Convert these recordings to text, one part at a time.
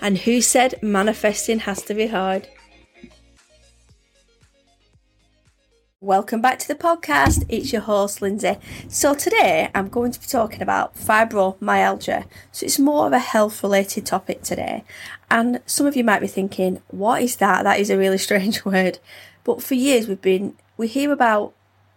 And who said manifesting has to be hard? Welcome back to the podcast. It's your host, Lindsay. So, today I'm going to be talking about fibromyalgia. So, it's more of a health related topic today. And some of you might be thinking, what is that? That is a really strange word. But for years, we've been, we hear about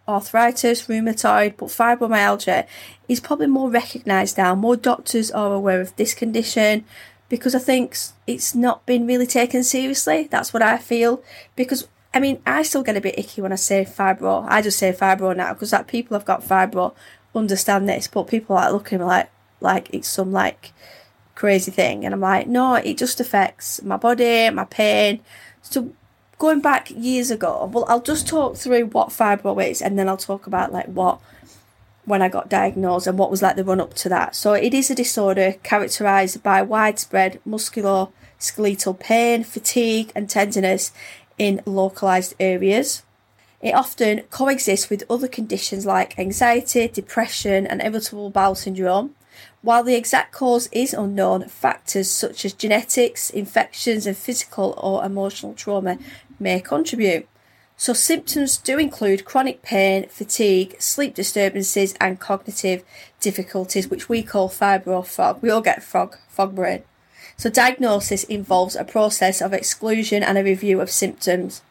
arthritis, rheumatoid, but fibromyalgia is probably more recognised now. More doctors are aware of this condition because I think it's not been really taken seriously. That's what I feel. Because I mean, I still get a bit icky when I say fibro. I just say fibro now because that people have got fibro understand this, but people are looking like like it's some like crazy thing, and I'm like, no, it just affects my body, my pain. So going back years ago, well, I'll just talk through what fibro is, and then I'll talk about like what when I got diagnosed and what was like the run up to that. So it is a disorder characterized by widespread musculoskeletal pain, fatigue, and tenderness in localized areas. It often coexists with other conditions like anxiety, depression, and irritable bowel syndrome. While the exact cause is unknown, factors such as genetics, infections, and physical or emotional trauma may contribute. So, symptoms do include chronic pain, fatigue, sleep disturbances, and cognitive difficulties, which we call fibro fog. We all get fog, fog brain. So, diagnosis involves a process of exclusion and a review of symptoms.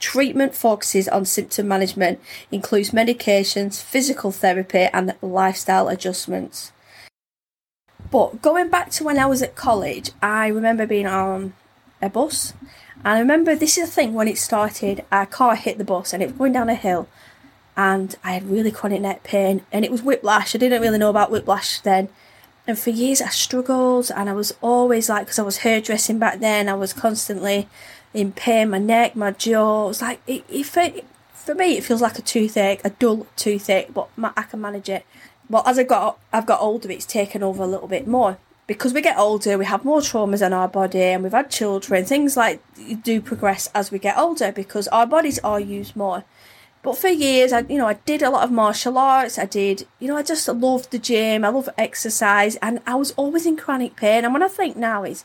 Treatment focuses on symptom management, includes medications, physical therapy, and lifestyle adjustments. But going back to when I was at college, I remember being on a bus and I remember this is the thing when it started, a car hit the bus and it was going down a hill and I had really chronic neck pain and it was whiplash. I didn't really know about whiplash then. And for years I struggled and I was always like, because I was hairdressing back then, I was constantly in pain, my neck, my jaw. It was like, it, it, it for me, it feels like a toothache, a dull toothache, but I can manage it. But as I got, I've got older, it's taken over a little bit more because we get older, we have more traumas in our body, and we've had children. Things like do progress as we get older because our bodies are used more. But for years, I you know I did a lot of martial arts. I did you know I just loved the gym. I love exercise, and I was always in chronic pain. And when I think now is,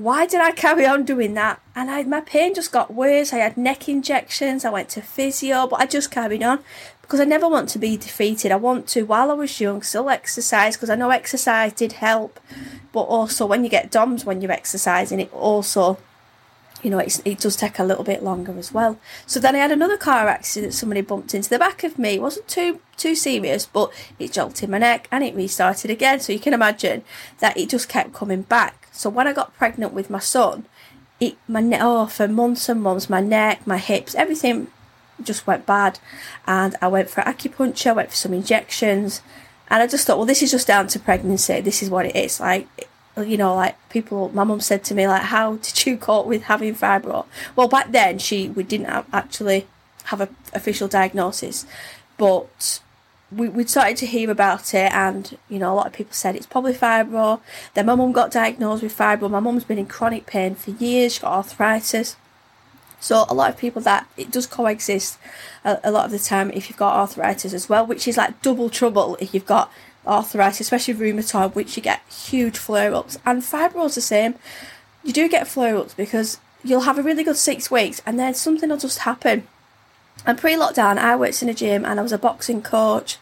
why did I carry on doing that? And I, my pain just got worse. I had neck injections. I went to physio, but I just carried on because I never want to be defeated. I want to, while I was young, still exercise because I know exercise did help. But also, when you get DOMS when you're exercising, it also, you know, it does take a little bit longer as well. So then I had another car accident. Somebody bumped into the back of me. It wasn't too too serious, but it jolted my neck and it restarted again. So you can imagine that it just kept coming back. So when I got pregnant with my son, it my oh for months and months, my neck, my hips, everything just went bad. And I went for acupuncture, went for some injections. And I just thought, well, this is just down to pregnancy. This is what it is. Like, you know, like people, my mum said to me, like, how did you cope with having fibro? Well, back then, she, we didn't actually have an official diagnosis, but we, we'd started to hear about it, and you know, a lot of people said it's probably fibro. Then my mum got diagnosed with fibro. My mum's been in chronic pain for years, she got arthritis. So a lot of people that it does coexist a, a, lot of the time if you've got arthritis as well, which is like double trouble if you've got arthritis, especially rheumatoid, which you get huge flare ups. And fibro's the same. You do get flare ups because you'll have a really good six weeks and then something will just happen. And pre lockdown, I worked in a gym and I was a boxing coach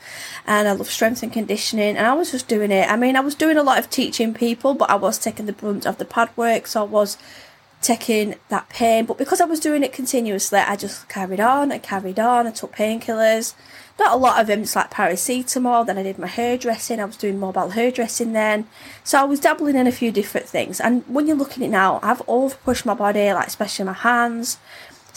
and I love strength and conditioning and I was just doing it. I mean, I was doing a lot of teaching people, but I was taking the brunt of the pad work, so I was taking that pain. But because I was doing it continuously, I just carried on. I carried on. I took painkillers. Not a lot of them, it's like paracetamol. Then I did my hairdressing. I was doing mobile hairdressing then. So I was dabbling in a few different things. And when you're looking at it now, I've over pushed my body, like especially my hands.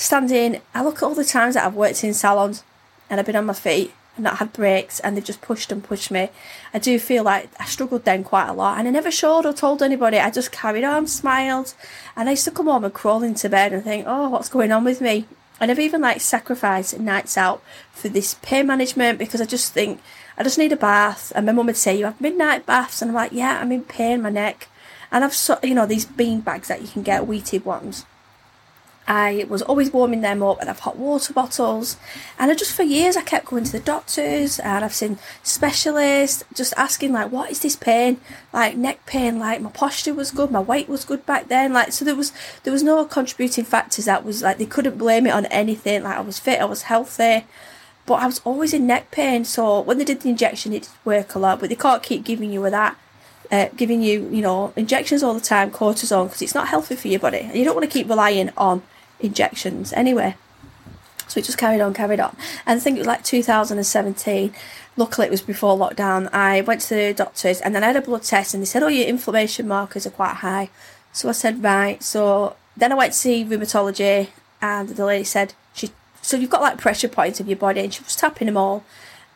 Standing, I look at all the times that I've worked in salons and I've been on my feet and not had breaks and they've just pushed and pushed me. I do feel like I struggled then quite a lot and I never showed or told anybody. I just carried on, smiled, and I used to come home and crawl into bed and think, oh, what's going on with me? And I've even like sacrificed nights out for this pain management because I just think I just need a bath. And my mum would say, You have midnight baths. And I'm like, Yeah, I'm in pain, my neck. And I've, so, you know, these bean bags that you can get, wheated ones. I was always warming them up and I've hot water bottles. And I just for years I kept going to the doctors and I've seen specialists just asking like what is this pain? Like neck pain, like my posture was good, my weight was good back then. Like so there was there was no contributing factors that was like they couldn't blame it on anything. Like I was fit, I was healthy. But I was always in neck pain, so when they did the injection it did work a lot, but they can't keep giving you that. Uh, giving you, you know, injections all the time, cortisone, because it's not healthy for your body. And you don't want to keep relying on injections anyway. So it just carried on, carried on. And I think it was like 2017. Luckily, it was before lockdown. I went to the doctors and then I had a blood test and they said, Oh, your inflammation markers are quite high. So I said, Right. So then I went to see rheumatology and the lady said, she, So you've got like pressure points of your body and she was tapping them all.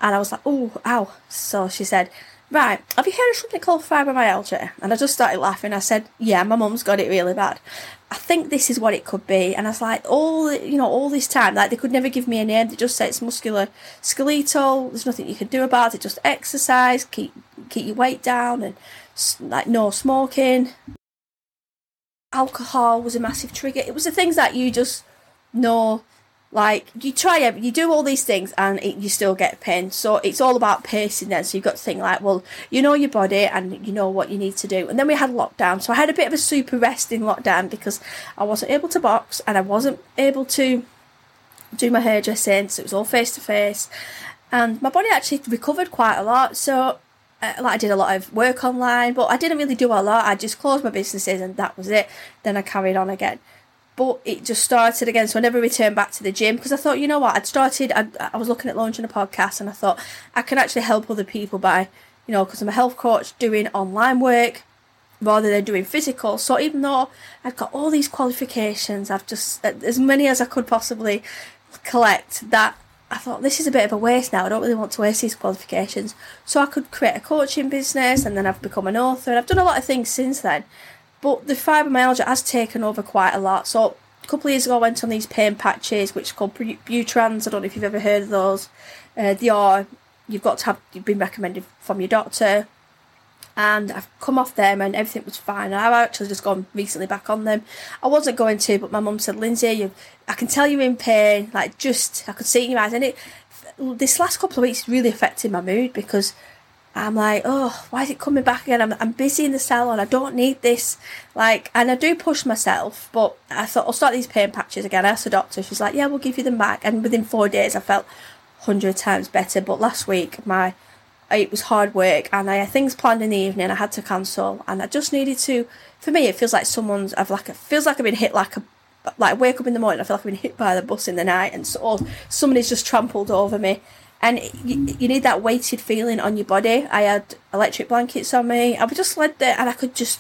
And I was like, Oh, ow. So she said, Right, have you heard of something called fibromyalgia? And I just started laughing. I said, Yeah, my mum's got it really bad. I think this is what it could be. And I was like, all you know, all this time, like they could never give me a name. They just say it's muscular skeletal. There's nothing you can do about it. Just exercise, keep keep your weight down, and like no smoking. Alcohol was a massive trigger. It was the things that you just know like you try you do all these things, and it, you still get pain. So it's all about pacing. Then, so you've got to think like, well, you know your body, and you know what you need to do. And then we had lockdown, so I had a bit of a super rest in lockdown because I wasn't able to box, and I wasn't able to do my hairdressing. So it was all face to face, and my body actually recovered quite a lot. So uh, like I did a lot of work online, but I didn't really do a lot. I just closed my businesses and that was it. Then I carried on again but it just started again. So I never returned back to the gym because I thought, you know what, I'd started, I, I was looking at launching a podcast and I thought I can actually help other people by, you know, because I'm a health coach doing online work rather than doing physical. So even though I've got all these qualifications, I've just, as many as I could possibly collect, that I thought this is a bit of a waste now. I don't really want to waste these qualifications. So I could create a coaching business and then I've become an author and I've done a lot of things since then. But the fibromyalgia has taken over quite a lot. So a couple of years ago, I went on these pain patches, which are called Butrans. I don't know if you've ever heard of those. Uh, they are you've got to have you've been recommended from your doctor, and I've come off them and everything was fine. I've actually just gone recently back on them. I wasn't going to, but my mum said, Lindsay, you, I can tell you're in pain. Like just I could see in your eyes, and it this last couple of weeks really affected my mood because I'm like, oh, why is it coming back again? I'm, I'm busy in the salon. I don't need this. Like, and I do push myself, but I thought I'll start these pain patches again. I asked the doctor. She's like, yeah, we'll give you them back. And within four days, I felt hundred times better. But last week, my it was hard work, and I had things planned in the evening. I had to cancel, and I just needed to. For me, it feels like someone's. I've like it feels like I've been hit like a like I wake up in the morning. I feel like I've been hit by the bus in the night, and so somebody's just trampled over me and you, you need that weighted feeling on your body. I had electric blankets on me. I was just led there, and I could just,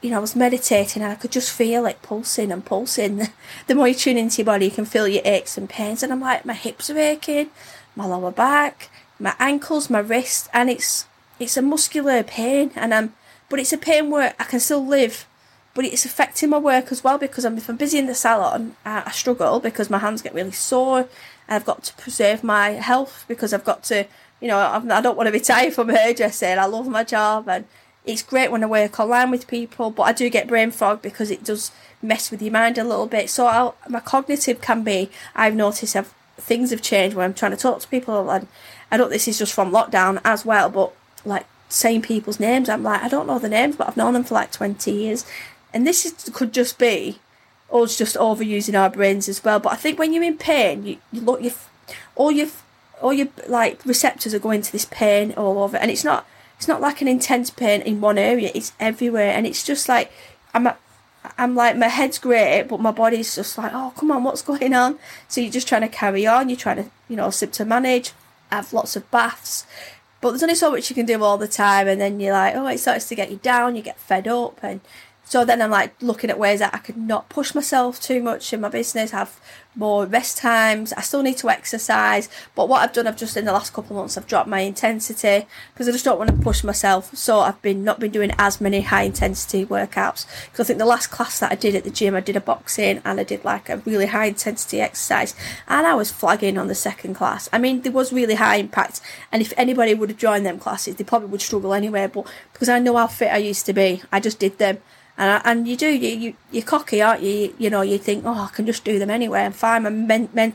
you know, I was meditating, and I could just feel it pulsing and pulsing. The more you tune into your body, you can feel your aches and pains, and I'm like, my hips are aching, my lower back, my ankles, my wrists, and it's it's a muscular pain, and I'm, but it's a pain where I can still live but it's affecting my work as well because I'm, if I'm busy in the salon, I, I struggle because my hands get really sore I've got to preserve my health because I've got to, you know, i I do not want to retire from hairdressing. I love my job and it's great when I work online with people, but I do get brain fog because it does mess with your mind a little bit. So I'll, my cognitive can be, I've noticed I've, things have changed when I'm trying to talk to people and I don't, this is just from lockdown as well, but like saying people's names, I'm like, I don't know the names, but I've known them for like 20 years. And this is, could just be us just overusing our brains as well. But I think when you're in pain, you, you look, you all your all your like receptors are going to this pain all over, and it's not it's not like an intense pain in one area. It's everywhere, and it's just like I'm. I'm like my head's great, but my body's just like, oh come on, what's going on? So you're just trying to carry on. You're trying to, you know, symptom manage, have lots of baths, but there's only so much you can do all the time. And then you're like, oh, it starts to get you down. You get fed up, and So then I'm like looking at ways that I could not push myself too much in my business, have more rest times. I still need to exercise, but what I've done, I've just in the last couple of months, I've dropped my intensity because I just don't want to push myself. So I've been not been doing as many high intensity workouts because I think the last class that I did at the gym, I did a boxing and I did like a really high intensity exercise, and I was flagging on the second class. I mean, there was really high impact, and if anybody would have joined them classes, they probably would struggle anyway. But because I know how fit I used to be, I just did them and I, and you do you, you you're cocky, aren't you? you? You know, you think, oh, I can just do them anyway. I'm fine. My men, men,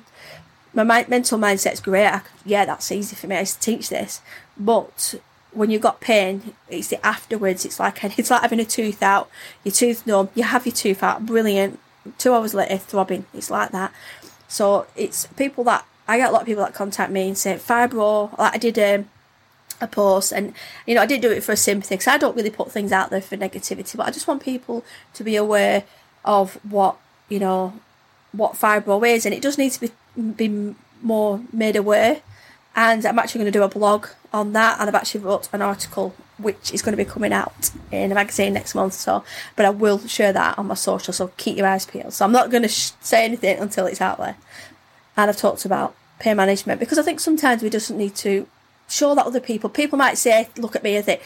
my mental mindset's great. I, yeah, that's easy for me. I used to teach this, but when you've got pain, it's the afterwards. It's like it's like having a tooth out. Your tooth numb. You have your tooth out. Brilliant. Two hours later, throbbing. It's like that. So it's people that I get a lot of people that contact me and say fibro. Like I did um, a post and you know I didn't do it for a sympathy because I don't really put things out there for negativity but I just want people to be aware of what you know what fibro is and it does need to be be more made aware. And I'm actually going to do a blog on that and I've actually wrote an article which is going to be coming out in a magazine next month so but I will share that on my social so keep your eyes peeled. So I'm not going to sh- say anything until it's out there and I've talked about pain management because I think sometimes we just need to show that other people. People might say, look at me and think,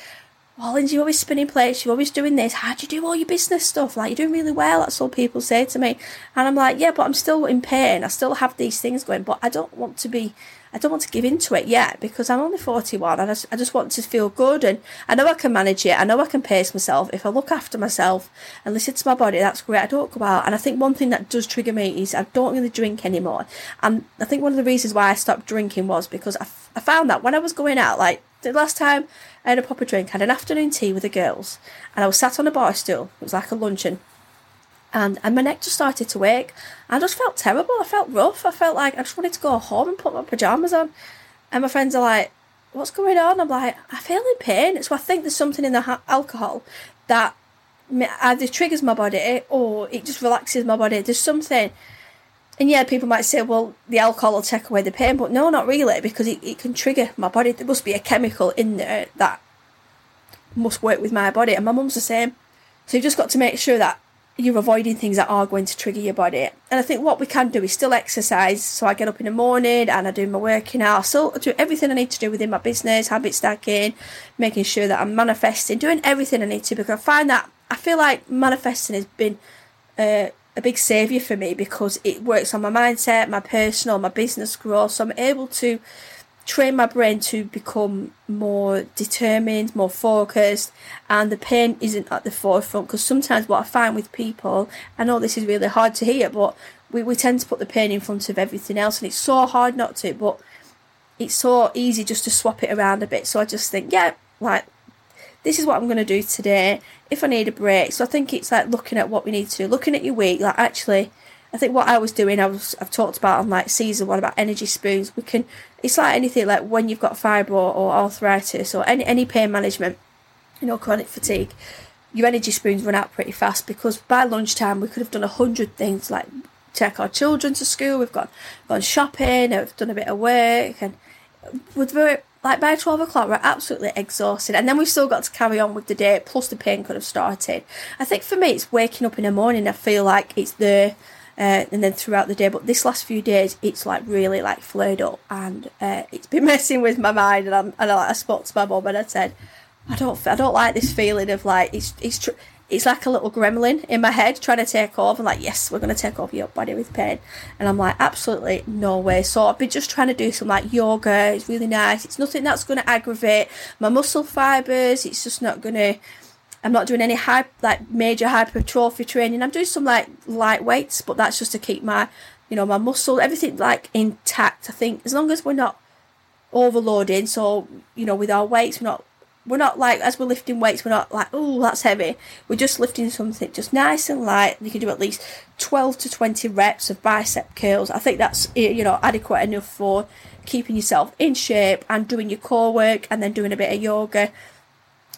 well, Lindsay, you're always spinning plates, you're always doing this. How do you do all your business stuff? Like, you're doing really well. That's all people say to me. And I'm like, yeah, but I'm still in pain. I still have these things going, but I don't want to be I don't want to give into it yet because I'm only 41 and I just, I just want to feel good and I know I can manage it. I know I can pace myself. If I look after myself and listen to my body, that's great. I don't go out. And I think one thing that does trigger me is I don't really drink anymore. And I think one of the reasons why I stopped drinking was because I, f- I found that when I was going out, like the last time I had a proper drink, I had an afternoon tea with the girls and I was sat on a bar stool. It was like a luncheon and and my neck just started to ache. I just felt terrible. I felt rough. I felt like I just wanted to go home and put my pajamas on. And my friends are like, "What's going on?" I'm like, "I feel in pain." So I think there's something in the ha- alcohol that either triggers my body or it just relaxes my body. There's something. And yeah, people might say, well, the alcohol will take away the pain, but no, not really, because it, it can trigger my body. There must be a chemical in there that must work with my body, and my mum's the same. So you've just got to make sure that you're avoiding things that are going to trigger your body. And I think what we can do is still exercise. So I get up in the morning and I do my working out. I do everything I need to do within my business, habit stacking, making sure that I'm manifesting, doing everything I need to because I find that I feel like manifesting has been uh, a big saviour for me because it works on my mindset, my personal, my business growth. So I'm able to train my brain to become more determined, more focused, and the pain isn't at the forefront. Because sometimes what I find with people, I know this is really hard to hear, but we, we tend to put the pain in front of everything else, and it's so hard not to, but it's so easy just to swap it around a bit. So I just think, yeah, like, this is what I'm going to do today if I need a break. So I think it's like looking at what we need to do, looking at your week, like, actually, I think what I was doing, I was I've talked about on like season one about energy spoons. We can it's like anything like when you've got fibro or arthritis or any any pain management, you know, chronic fatigue, your energy spoons run out pretty fast because by lunchtime we could have done a hundred things like take our children to school, we've gone gone shopping, we've done a bit of work and with like by 12 o'clock we're absolutely exhausted and then we've still got to carry on with the day plus the pain could have started i think for me it's waking up in the morning i feel like it's there uh, and then throughout the day. But this last few days, it's like really like flared up, and uh, it's been messing with my mind. And, I'm, and I, like, I spoke to my mum and I said, I don't, I don't like this feeling of like it's, it's, tr- it's like a little gremlin in my head trying to take over. I'm like, yes, we're going to take over your body with pain, and I'm like, absolutely no way. So I've been just trying to do some like yoga. It's really nice. It's nothing that's going to aggravate my muscle fibers. It's just not going to I'm not doing any high, like major hypertrophy training. I'm doing some like light weights, but that's just to keep my, you know, my muscle, everything like intact. I think as long as we're not overloading, so you know, with our weights, we're not, we're not like as we're lifting weights, we're not like, oh, that's heavy. We're just lifting something just nice and light. You can do at least 12 to 20 reps of bicep curls. I think that's eh, you know adequate enough for keeping yourself in shape and doing your core work and then doing a bit of yoga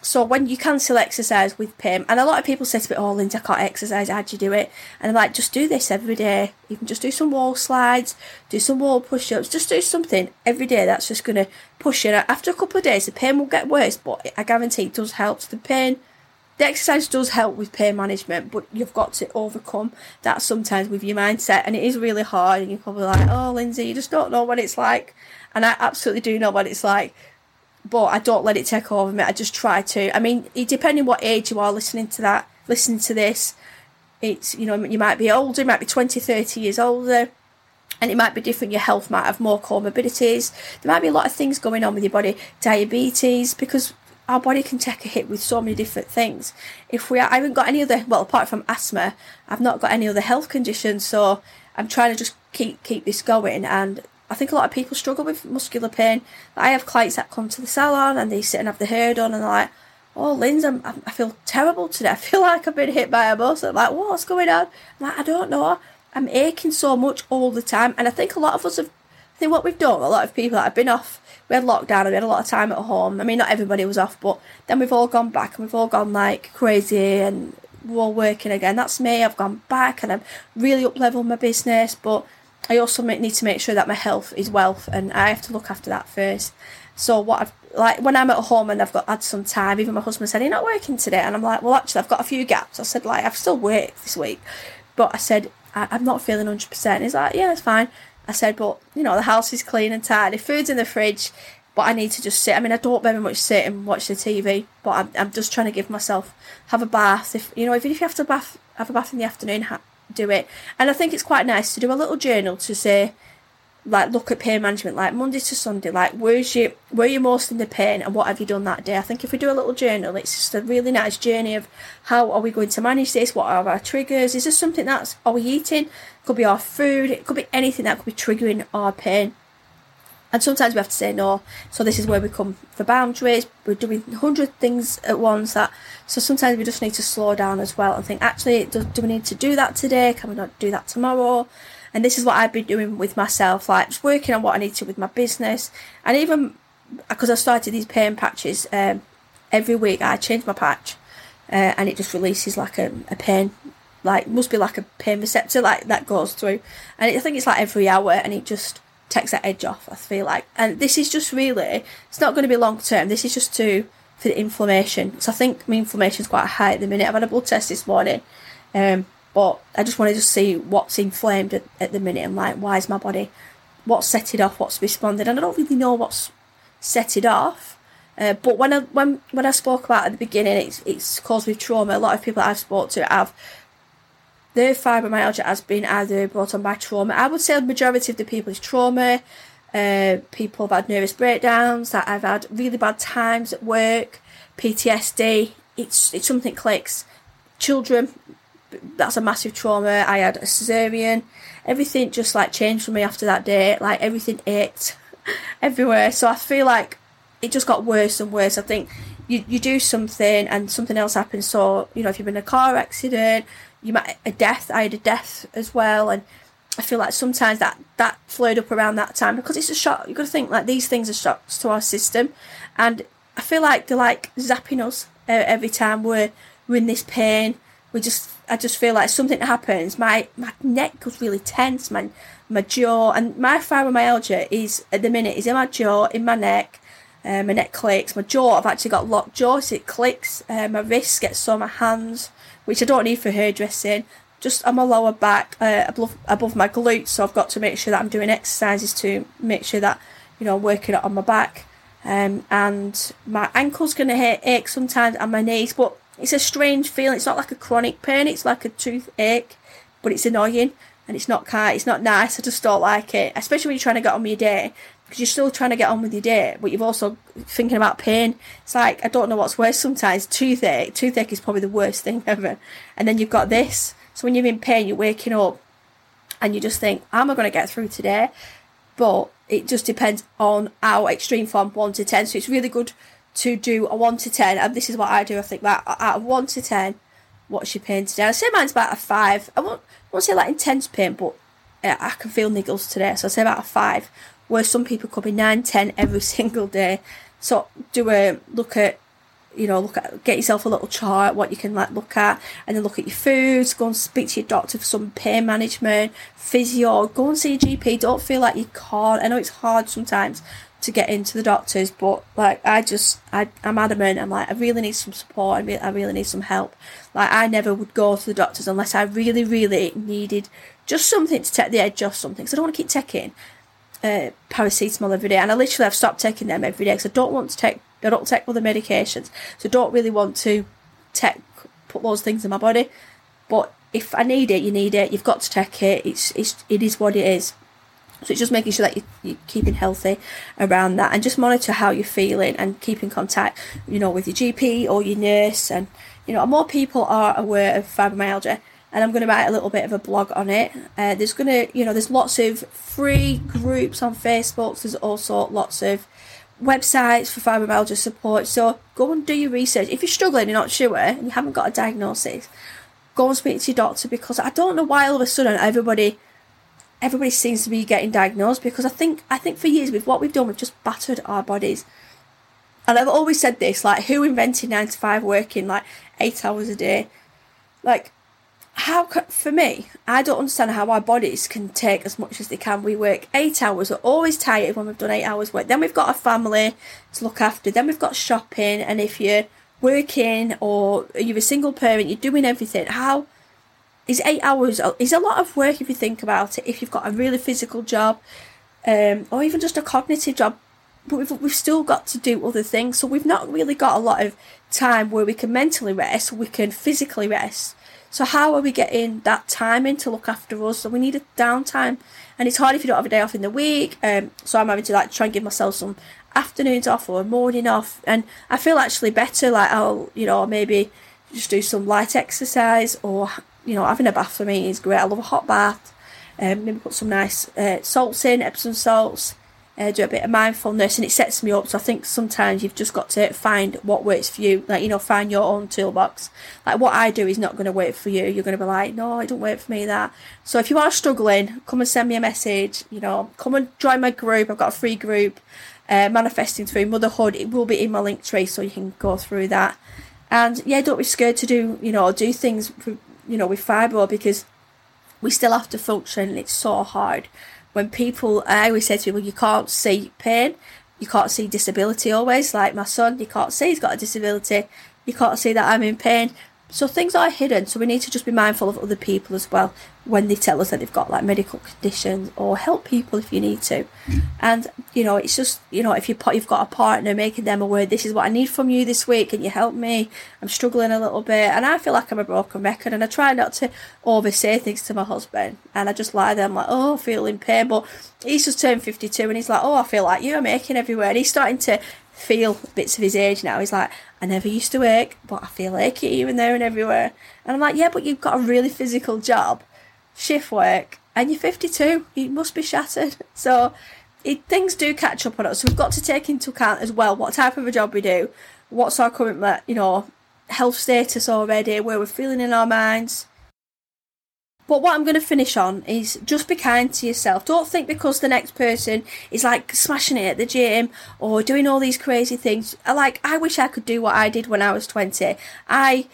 so when you cancel exercise with pain, and a lot of people say to me, "Oh, Lindsay, I can't exercise. How'd you do it?" And I'm like, "Just do this every day. You can just do some wall slides, do some wall push-ups, just do something every day. That's just gonna push you. After a couple of days, the pain will get worse, but I guarantee it does help. So the pain the exercise does help with pain management, but you've got to overcome that sometimes with your mindset, and it is really hard. And you're probably like, "Oh, Lindsay, you just don't know what it's like," and I absolutely do know what it's like, but I don't let it take over me. I just try to. I mean, depending what age you are listening to that, listening to this, it's you know you might be older, you might be 20, 30 years older and it might be different. Your health might have more comorbidities. There might be a lot of things going on with your body, diabetes, because our body can take a hit with so many different things. If we, are, I haven't got any other, well, apart from asthma, I've not got any other health conditions. So I'm trying to just keep keep this going. And I think a lot of people struggle with muscular pain. I have clients that come to the salon and they sit and have the hair done, and they're like, "Oh, Linz, I'm, I feel terrible today. I feel like I've been hit by a bus." I'm like, "What's going on?" I'm like, "I don't know. I'm aching so much all the time." And I think a lot of us have. I think what we've done, a lot of people that have been off we had lockdown and we had a lot of time at home. I mean, not everybody was off, but then we've all gone back and we've all gone like crazy and we're all working again. That's me. I've gone back and I've really up level my business, but I also need to make sure that my health is wealth and I have to look after that first. So what I've like when I'm at home and I've got had some time, even my husband said, You're not working today and I'm like, Well actually I've got a few gaps. I said like I've still worked this week. But I said I- am not feeling hundred percent. He's like, Yeah, it's fine. I said, but you know, the house is clean and tidy, food's in the fridge, but I need to just sit. I mean, I don't very much sit and watch the TV, but I'm, I'm just trying to give myself have a bath. If you know, even if you have to bath, have a bath in the afternoon, ha- do it. And I think it's quite nice to do a little journal to say, like look at pain management like Monday to Sunday like where's you where you most in the pain and what have you done that day? I think if we do a little journal it's just a really nice journey of how are we going to manage this? What are our triggers? Is this something that's are we eating? Could be our food. It could be anything that could be triggering our pain and sometimes we have to say no so this is where we come for boundaries we're doing 100 things at once that so sometimes we just need to slow down as well and think actually do, do we need to do that today can we not do that tomorrow and this is what I've been doing with myself, like just working on what I need to with my business. And even because I started these pain patches, um, every week I change my patch uh, and it just releases like a, a pain, like must be like a pain receptor like that goes through. And I think it's like every hour and it just takes that edge off, I feel like. And this is just really, it's not going to be long term. This is just to, for the inflammation. So I think my inflammation is quite high at the minute. I've had a blood test this morning. Um, but I just wanted to just see what's inflamed at, at the minute and like why is my body, what's set it off, what's responded, and I don't really know what's set it off. Uh, but when I when when I spoke about at the beginning, it's it's caused with trauma. A lot of people I've spoke to have their fibromyalgia has been either brought on by trauma. I would say the majority of the people is trauma. Uh, people have had nervous breakdowns, that I've had really bad times at work, PTSD. It's it's something clicks. Children that's a massive trauma. I had a cesarean. Everything just like changed for me after that day. Like everything ached everywhere. So I feel like it just got worse and worse. I think you you do something and something else happens. So you know if you've been in a car accident, you might a death. I had a death as well, and I feel like sometimes that that flared up around that time because it's a shock. You've got to think like these things are shocks to our system, and I feel like they're like zapping us uh, every time we're we're in this pain we just I just feel like something happens, my my neck was really tense, my my jaw and my fibromyalgia is at the minute is in my jaw, in my neck. Uh, my neck clicks. My jaw, I've actually got locked jaw, so it clicks. Uh, my wrists get sore. My hands, which I don't need for hairdressing, just on my lower back, uh, above above my glutes. So I've got to make sure that I'm doing exercises to make sure that you know I'm working it on my back. Um, and my ankle's gonna ache sometimes, and my knees, but it's a strange feeling. It's not like a chronic pain. It's like a toothache, but it's annoying and it's not kind. It's not nice. I just don't like it, especially when you're trying to get on your day because you're still trying to get on with your day, but you've also thinking about pain. It's like I don't know what's worse sometimes. Toothache. Toothache is probably the worst thing ever. And then you've got this. So when you're in pain, you're waking up and you just think, how am I going to get through today? But it just depends on our extreme form, one to ten. So it's really good to do a 1 to 10, and this is what I do, I think that out of 1 to 10, what's your pain today? I say mine's about a 5. I won't, I won't say like intense pain, but uh, I can feel niggles today, so I say about a 5. Where some people could be 9, 10 every single day. So do a look at you know, look at get yourself a little chart what you can like look at, and then look at your foods. Go and speak to your doctor for some pain management, physio. Go and see a GP. Don't feel like you can't. I know it's hard sometimes to get into the doctors, but like I just I I'm adamant. I'm like I really need some support. I really, I really need some help. Like I never would go to the doctors unless I really really needed just something to take the edge off something. Because I don't want to keep taking uh, paracetamol every day, and I literally have stopped taking them every day because I don't want to take I don't take other medications, so I don't really want to take put those things in my body. But if I need it, you need it. You've got to take it. It's it's it is what it is. So it's just making sure that you're keeping healthy around that, and just monitor how you're feeling and keep in contact, you know, with your GP or your nurse, and you know, more people are aware of fibromyalgia and I'm going to write a little bit of a blog on it. Uh, there's going to, you know, there's lots of free groups on Facebook. There's also lots of websites for fibromyalgia support. So go and do your research. If you're struggling, you're not sure, and you haven't got a diagnosis, go and speak to your doctor because I don't know why all of a sudden everybody everybody seems to be getting diagnosed because I think I think for years with what we've done we've just battered our bodies. And I've always said this, like who invented nine to five working like eight hours a day? Like how for me i don't understand how our bodies can take as much as they can. We work eight hours we're always tired when we've done eight hours work. Then we've got a family to look after. Then we've got shopping and if you're working or you're a single parent you're doing everything how is eight hours is a lot of work if you think about it if you've got a really physical job um, or even just a cognitive job. But we've, we've still got to do other things so we've not really got a lot of time where we can mentally rest we can physically rest so how are we getting that time in to look after us? So we need a downtime, and it's hard if you don't have a day off in the week. Um, so I'm having to like try and give myself some afternoons off or a morning off, and I feel actually better. Like I'll, you know, maybe just do some light exercise or you know having a bath for me is great. I love a hot bath. Um, maybe put some nice uh, salts in, Epsom salts uh, do a bit of mindfulness and it sets me up. So I think sometimes you've just got to find what works for you. Like, you know, find your own toolbox. Like what I do is not going to work for you. You're going to be like, no, it don't work for me, that. So if you are struggling, come and send me a message. You know, come and join my group. I've got a free group, uh, Manifesting Through Motherhood. It will be in my link tree so you can go through that. And yeah, don't be scared to do, you know, do things, for, you know, with fibro because we still have to function. It's so hard when people, I always say to people, you can't see pain, you can't see disability always. Like my son, you can't see he's got a disability, you can't see that I'm in pain. So things are hidden, so we need to just be mindful of other people as well when they tell us that they've got like medical conditions or help people if you need to. Mm-hmm. And you know, it's just you know, if you you've got a partner, making them aware this is what I need from you this week, can you help me? I'm struggling a little bit, and I feel like I'm a broken record, and I try not to oversay things to my husband, and I just lie there, I'm like, oh, I feel in pain, but he's just turned 52, and he's like, oh, I feel like you, I'm aching everywhere, and he's starting to feel bits of his age now. He's like, I never used to ache, but I feel achy even there and everywhere. And I'm like, yeah, but you've got a really physical job, shift work, and you're 52. You must be shattered. So it, things do catch up on us. So we've got to take into account as well what type of a job we do, what's our current, you know, health status already, where we're feeling in our minds. But what I'm going to finish on is just be kind to yourself. Don't think because the next person is like smashing it at the gym or doing all these crazy things. Like, I wish I could do what I did when I was 20. I,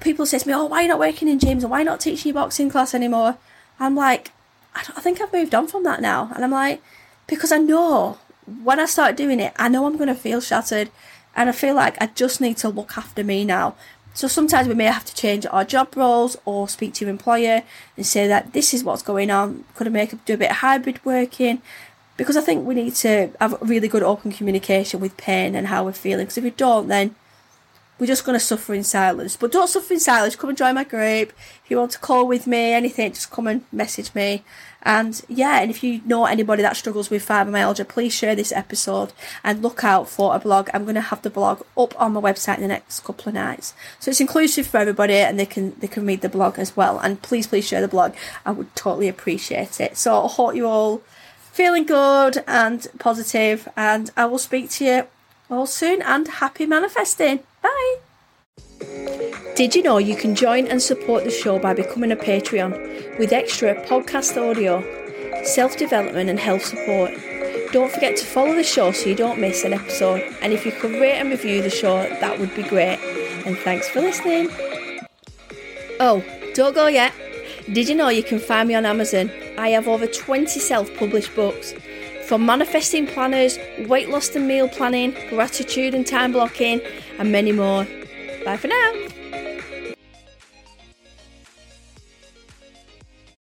people say to me, oh, why are you not working in gyms Or why not teaching your boxing class anymore? I'm like, I, I think I've moved on from that now. And I'm like, because I know when I start doing it, I know I'm going to feel shattered. And I feel like I just need to look after me now so sometimes we may have to change our job roles or speak to your employer and say that this is what's going on. Could I make do a bit of hybrid working? Because I think we need to have really good open communication with pain and how we're feeling. Because if we don't, then we're just going to suffer in silence. But don't suffer in silence. Come and join my group. If you want to call with me, anything, just come and message me. And yeah, and if you know anybody that struggles with fibromyalgia, please share this episode and look out for a blog. I'm going to have the blog up on my website in the next couple of nights. So it's inclusive for everybody and they can they can read the blog as well. And please please share the blog. I would totally appreciate it. So I hope you all feeling good and positive and I will speak to you all soon and happy manifesting. Bye. Did you know you can join and support the show by becoming a Patreon with extra podcast audio, self development, and health support? Don't forget to follow the show so you don't miss an episode. And if you could rate and review the show, that would be great. And thanks for listening. Oh, don't go yet. Did you know you can find me on Amazon? I have over 20 self published books for manifesting planners, weight loss and meal planning, gratitude and time blocking, and many more. Bye for now.